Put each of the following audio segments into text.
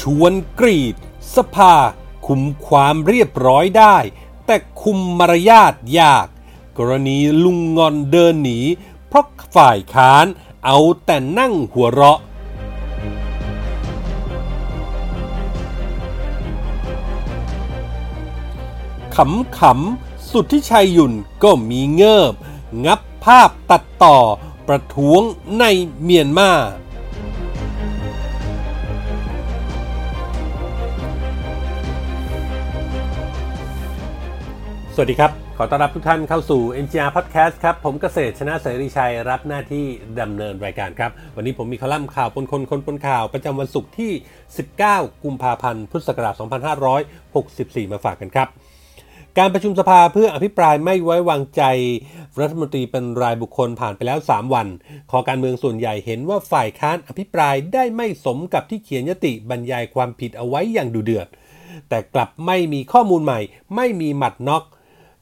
ชวนกรีด สภา คุมความเรียบร้อยได้ แต่คุมมารยาทยาก กรณีลุงงอนเดินหนี เพราะฝ่ายค้านเอาแต่นั่งหัวเราะขำขำสุดที่ชัยยุ่นก็มีเงิบ งับภาพตัดต่อประท้วงในเมียนมา สวัสดีครับ ขอต้อนรับทุกท่านเข้าสู่ NGR Podcast ครับ ผมเกษตรชนะเสรีชัยรับหน้าที่ดำเนินรายการครับ วันนี้ผมมีคอลัมน์ข่าวปนคนคนปนข่าว ประจำวันศุกร์ที่ 19 กุมภาพันธ์ พุทธศักราช 2564 มาฝากกันครับ การประชุมสภาเพื่ออภิปรายไม่ไว้วางใจรัฐมนตรีเป็นรายบุคคลผ่านไปแล้ว 3 วัน คอการเมืองส่วนใหญ่เห็นว่าฝ่ายค้านอภิปรายได้ไม่สมกับที่เขียนญัตติบรรยายความผิดเอาไว้อย่างดุเดือด แต่กลับไม่มีข้อมูลใหม่ ไม่มีหมัดน็อก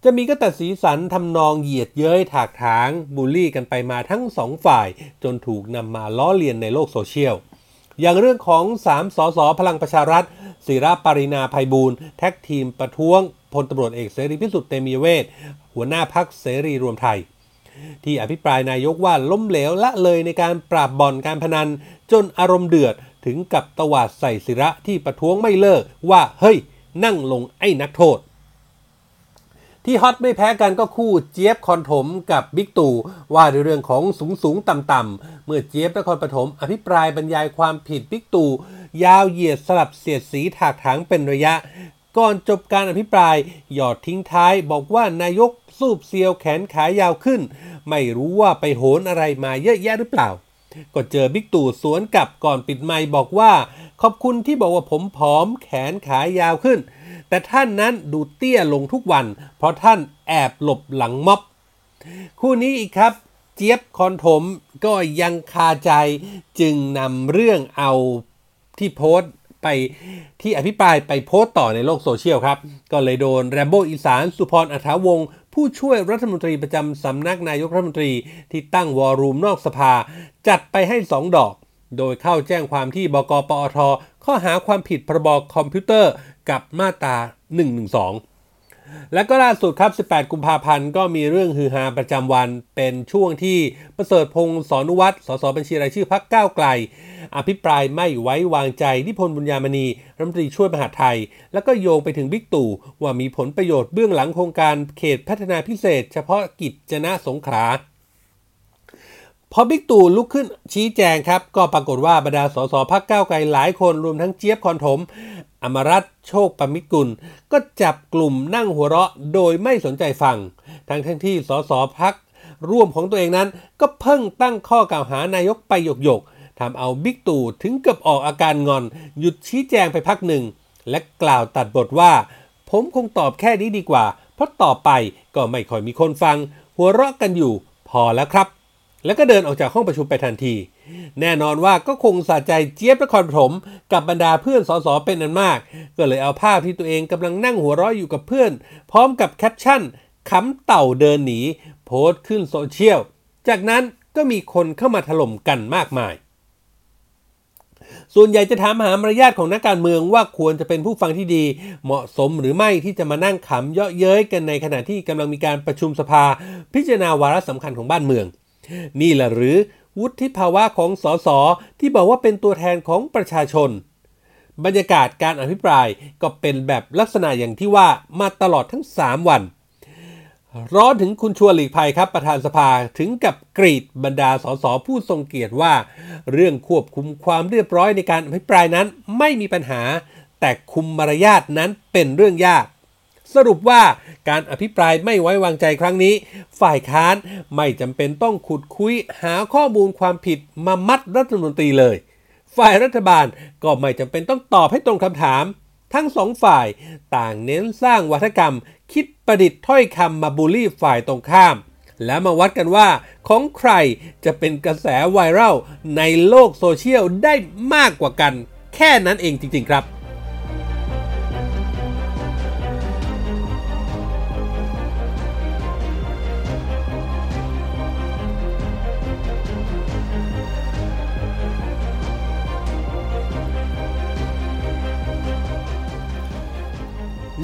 จะมีก็แต่สีสันทำนองเหยียดเย้ยถากถางบูลลี่กันไปมาทั้งสองฝ่าย จนถูกนำมาล้อเลียนในโลกโซเชียล อย่างเรื่องของ 3 สส พลังประชารัฐสิระ ปารีณา ไพบูลย์ tag team ประท้วงพลตำรวจเอกเสรีพิสุทธิ์เตมีเวทหัวหน้าพักเสรีรวมไทย ที่อภิปรายนายกว่าล้มเหลวละเลยในการปราบบ่อนการพนัน จนอารมณ์เดือดถึงกับตวาดใส่ศิระที่ประท้วงไม่เลิกว่าเฮ้ย นั่งลงไอ้นักโทษ ที่ฮอตไม่แพ้กันก็คู่เจี๊ยบคอนถมกับบิ๊กตู่ว่าในเรื่องของสูงสูงต่ำต่ำเมื่อเจี๊ยบนครปฐมอภิปรายบรรยายความผิดบิ๊กตู่ยาวเหยียดสลับเสียดสีถากถางเป็นระยะ ก่อนจบการอภิปรายหยอดทิ้งท้ายบอกว่านายกสูบเซียวแขนขายาวขึ้น ไม่รู้ว่าไปโหนอะไรมาเยอะแยะหรือเปล่า ก็เจอบิ๊กตู่สวนกลับก่อนปิดไมค์บอกว่า ขอบคุณที่บอกว่าผมผอมแขนขายาวขึ้น แต่ท่านนั้นดูเตี้ยลงทุกวัน เพราะท่านแอบหลบหลังม็อบ คู่นี้อีกครับ เจี๊ยบคอนถมก็ยังคาใจจึงนำเรื่องเอาที่โพสต์ไปที่อภิปรายไปโพสต์ต่อในโลกโซเชียลครับ ก็เลยโดนแรมโบอีสานสุภรณ์ อัตถาวงศ์ผู้ช่วยรัฐมนตรีประจำสำนักนายกรัฐมนตรีที่ตั้ง war room นอกสภา จัดไปให้2ดอก โดยเข้าแจ้งความที่บกปอท ข้อหาความผิดพรบคอมพิวเตอร์กับมาตรา 112 และก็ล่าสุดครับ 18 กุมภาพันธ์ก็มีเรื่องฮือฮาประจำวันเป็นช่วงที่ประเสริฐพงศ์สอนุวัตรสสบัญชีรายชื่อพักก้าวไกล อภิปรายไม่ไว้วางใจนิพนธ์บุญญามณีรัฐมนตรีช่วยมหาไทย แล้วก็โยงไปถึงบิ๊กตู่ว่ามีผลประโยชน์เบื้องหลังโครงการเขตพัฒนาพิเศษ เฉพาะกิจจนะสงขลา พอบิ๊กตู่ลุกขึ้นชี้แจงครับ ก็ปรากฏว่าบรรดาสสพักเก้าไกลหลายคนรวมทั้งเจี๊ยบคอนถม อมรัตโชคปมิตรกุล ก็จับกลุ่มนั่งหัวเราะโดยไม่สนใจฟัง ทั้งทั้งที่สสพักร่วมของตัวเองนั้น ก็เพิ่งตั้งข้อกล่าวหานายกไปหยกหยกทำเอาบิ๊กตู่ถึงกับออกอาการงอน หยุดชี้แจงไปพักหนึ่ง และกล่าวตัดบทว่า ผมคงตอบแค่นี้ดีกว่า เพราะต่อไปก็ไม่ค่อยมีคนฟัง หัวเราะกันอยู่พอแล้วครับ แล้วก็เดินออกจากห้องประชุมไปทันที แน่นอนว่าก็คงสะใจเจี๊ยบนครปฐมกับบรรดาเพื่อนสสเป็นอันมาก ก็เลยเอาภาพที่ตัวเองกำลังนั่งหัวเราะอยู่กับเพื่อน พร้อมกับแคปชั่นขำเต่าเดินหนี โพสต์ขึ้นโซเชียล จากนั้นก็มีคนเข้ามาถล่มกันมากมาย ส่วนใหญ่จะถามหามารยาทของนักการเมืองว่าควรจะเป็นผู้ฟังที่ดี เหมาะสมหรือไม่ที่จะมานั่งขำเยาะเย้ยกันในขณะที่กำลังมีการประชุมสภา พิจารณาวาระสำคัญของบ้านเมือง นี่แหละหรือวุฒิภาวะของสสที่บอกว่าเป็นตัวแทนของประชาชน บรรยากาศการอภิปรายก็เป็นแบบลักษณะอย่างที่ว่ามาตลอดทั้ง 3 วัน ร้อนถึงคุณชวนหลีกภัยครับประธานสภาถึงกับกรีดบรรดาสสผู้ทรงเกียรติว่า เรื่องควบคุมความเรียบร้อยในการอภิปรายนั้นไม่มีปัญหา แต่คุมมารยาทนั้นเป็นเรื่องยาก สรุปว่าการอภิปรายไม่ไว้วางใจครั้งนี้ ฝ่ายค้านไม่จำเป็นต้องขุดคุยหาข้อมูลความผิดมามัดรัฐมนตรีเลย ฝ่ายรัฐบาลก็ไม่จำเป็นต้องตอบให้ตรงคำถาม ทั้งสองฝ่ายต่างเน้นสร้างวัฒกรรม คิดประดิษฐ์ถ้อยคำมาบูลลี่ฝ่ายตรงข้าม แล้วมาวัดกันว่า ของใครจะเป็นกระแสไวรัลในโลกโซเชียลได้มากกว่ากัน แค่นั้นเองจริง ๆ ครับ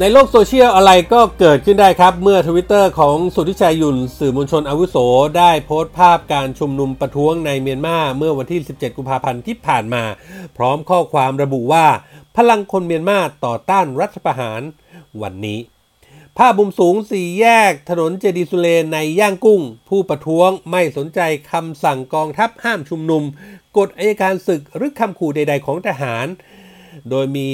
ในโลกโซเชียลอะไรก็เกิดขึ้นได้ครับ เมื่อทวิตเตอร์ของสุทธิชัย หยุ่นสื่อมวลชนอาวุโส ได้โพสต์ภาพการชุมนุมประท้วงในเมียนมาเมื่อวันที่ 17 กุมภาพันธ์ที่ผ่านมา พร้อมข้อความระบุว่า พลังคนเมียนมาต่อต้านรัฐประหารวันนี้ ภาพมุมสูงสี่แยก ถนนเจดีสุเลนในย่างกุ้ง ผู้ประท้วงไม่สนใจคำสั่งกองทัพห้ามชุมนุม กฎอายการศึกหรือคำขู่ใด ๆ ของทหาร โดยมี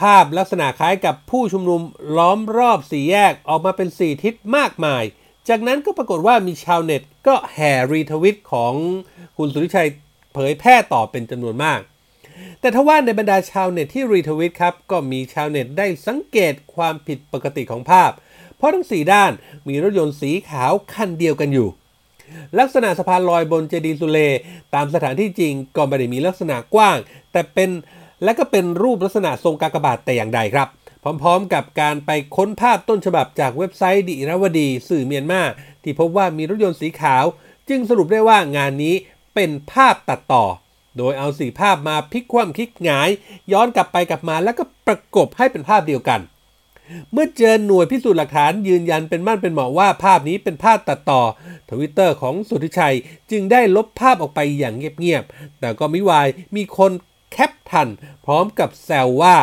ภาพลักษณะคล้ายกับผู้ชุมนุมล้อมรอบสี่แยกออกมาเป็นสี่ทิศมากมาย จากนั้นก็ปรากฏว่ามีชาวเน็ตก็แห่รีทวิตของคุณสุริชัยเผยแพร่ต่อเป็นจำนวนมาก แต่ทว่าในบรรดาชาวเน็ตที่รีทวิตครับ ก็มีชาวเน็ตได้สังเกตความผิดปกติของภาพ เพราะทั้ง 4 ด้านมีรถยนต์สีขาวคันเดียวกันอยู่ ลักษณะสะพานลอยบนเจดีย์สุเล ตามสถานที่จริงก็ไม่ได้มีลักษณะกว้าง แต่เป็น และก็เป็นรูปลักษณะทรงกากบาทแต่อย่างใดครับ พร้อมๆ กับการไปค้นภาพต้นฉบับจากเว็บไซต์ดิรวดี สื่อเมียนมาที่พบว่ามีรถยนต์สีขาว จึงสรุปได้ว่างานนี้เป็นภาพตัดต่อ โดยเอาสีภาพมาพลิกคว่ำคลิกหงาย ย้อนกลับไปกลับมาแล้วก็ประกบให้เป็นภาพเดียวกัน เมื่อเจอหน่วยพิสูจน์หลักฐานยืนยันเป็นมั่นเป็นเหมาะว่าภาพนี้เป็นภาพตัดต่อทวิตเตอร์ของสุทธิชัยจึงได้ลบภาพออกไปอย่างเงียบๆแต่ก็ไม่วายมีคน แคปทัน พร้อมกับแซวว่า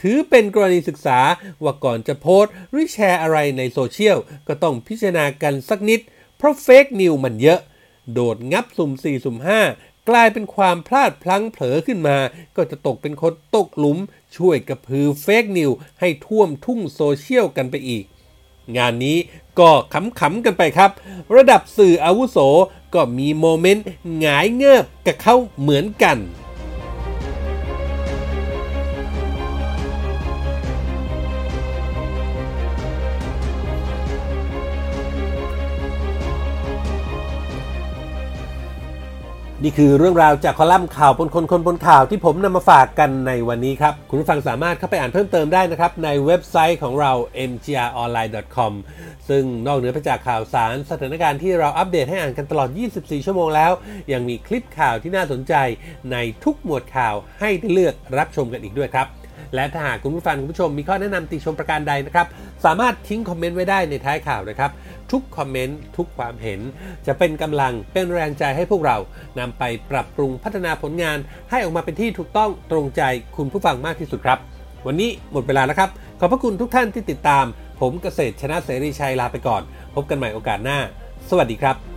ถือเป็นกรณีศึกษาว่าก่อนจะโพสต์หรือแชร์อะไรในโซเชียล ก็ต้องพิจารณากันสักนิด เพราะเฟกนิวส์มันเยอะ โดดงับสุ่ม 4 สุ่ม 5 กลายเป็นความพลาดพลั้งเผลอขึ้นมา ก็จะตกเป็นคนตกหลุม ช่วยกระพือเฟกนิวส์ให้ท่วมทุ่งโซเชียลกันไปอีกงานนี้ก็ขำๆกันไปครับ ระดับสื่ออาวุโสก็มีโมเมนต์หงายเงือบกับเขาเหมือนกัน นี่คือเรื่องราวจากคอลัมน์ข่าวบนคนคนบนข่าวที่ผมนำมาฝากกันในวันนี้ครับ คุณผู้ฟังสามารถเข้าไปอ่านเพิ่มเติมได้นะครับ ในเว็บไซต์ของเรา mgronline.com ซึ่งนอกเหนือไปจากข่าวสารสถานการณ์ที่เราอัปเดตให้อ่านกันตลอด 24 ชั่วโมงแล้ว ยังมีคลิปข่าวที่น่าสนใจในทุกหมวดข่าวให้ได้เลือกรับชมกันอีกด้วยครับ และถ้าหากคุณผู้ฟังคุณผู้ชมมีข้อแนะนำติชมประการใดนะครับ สามารถทิ้งคอมเมนต์ไว้ได้ในท้ายข่าวนะครับ ทุกคอมเมนต์ทุกความเห็น จะเป็นกำลังเป็นแรงใจให้พวกเรานำไปปรับปรุงพัฒนาผลงาน ให้ออกมาเป็นที่ถูกต้องตรงใจคุณผู้ฟังมากที่สุดครับ วันนี้หมดเวลาแล้วครับ ขอบพระคุณทุกท่านที่ติดตาม ผมเกษตรชนะเสรีชัยลาไปก่อน พบกันใหม่โอกาสหน้า สวัสดีครับ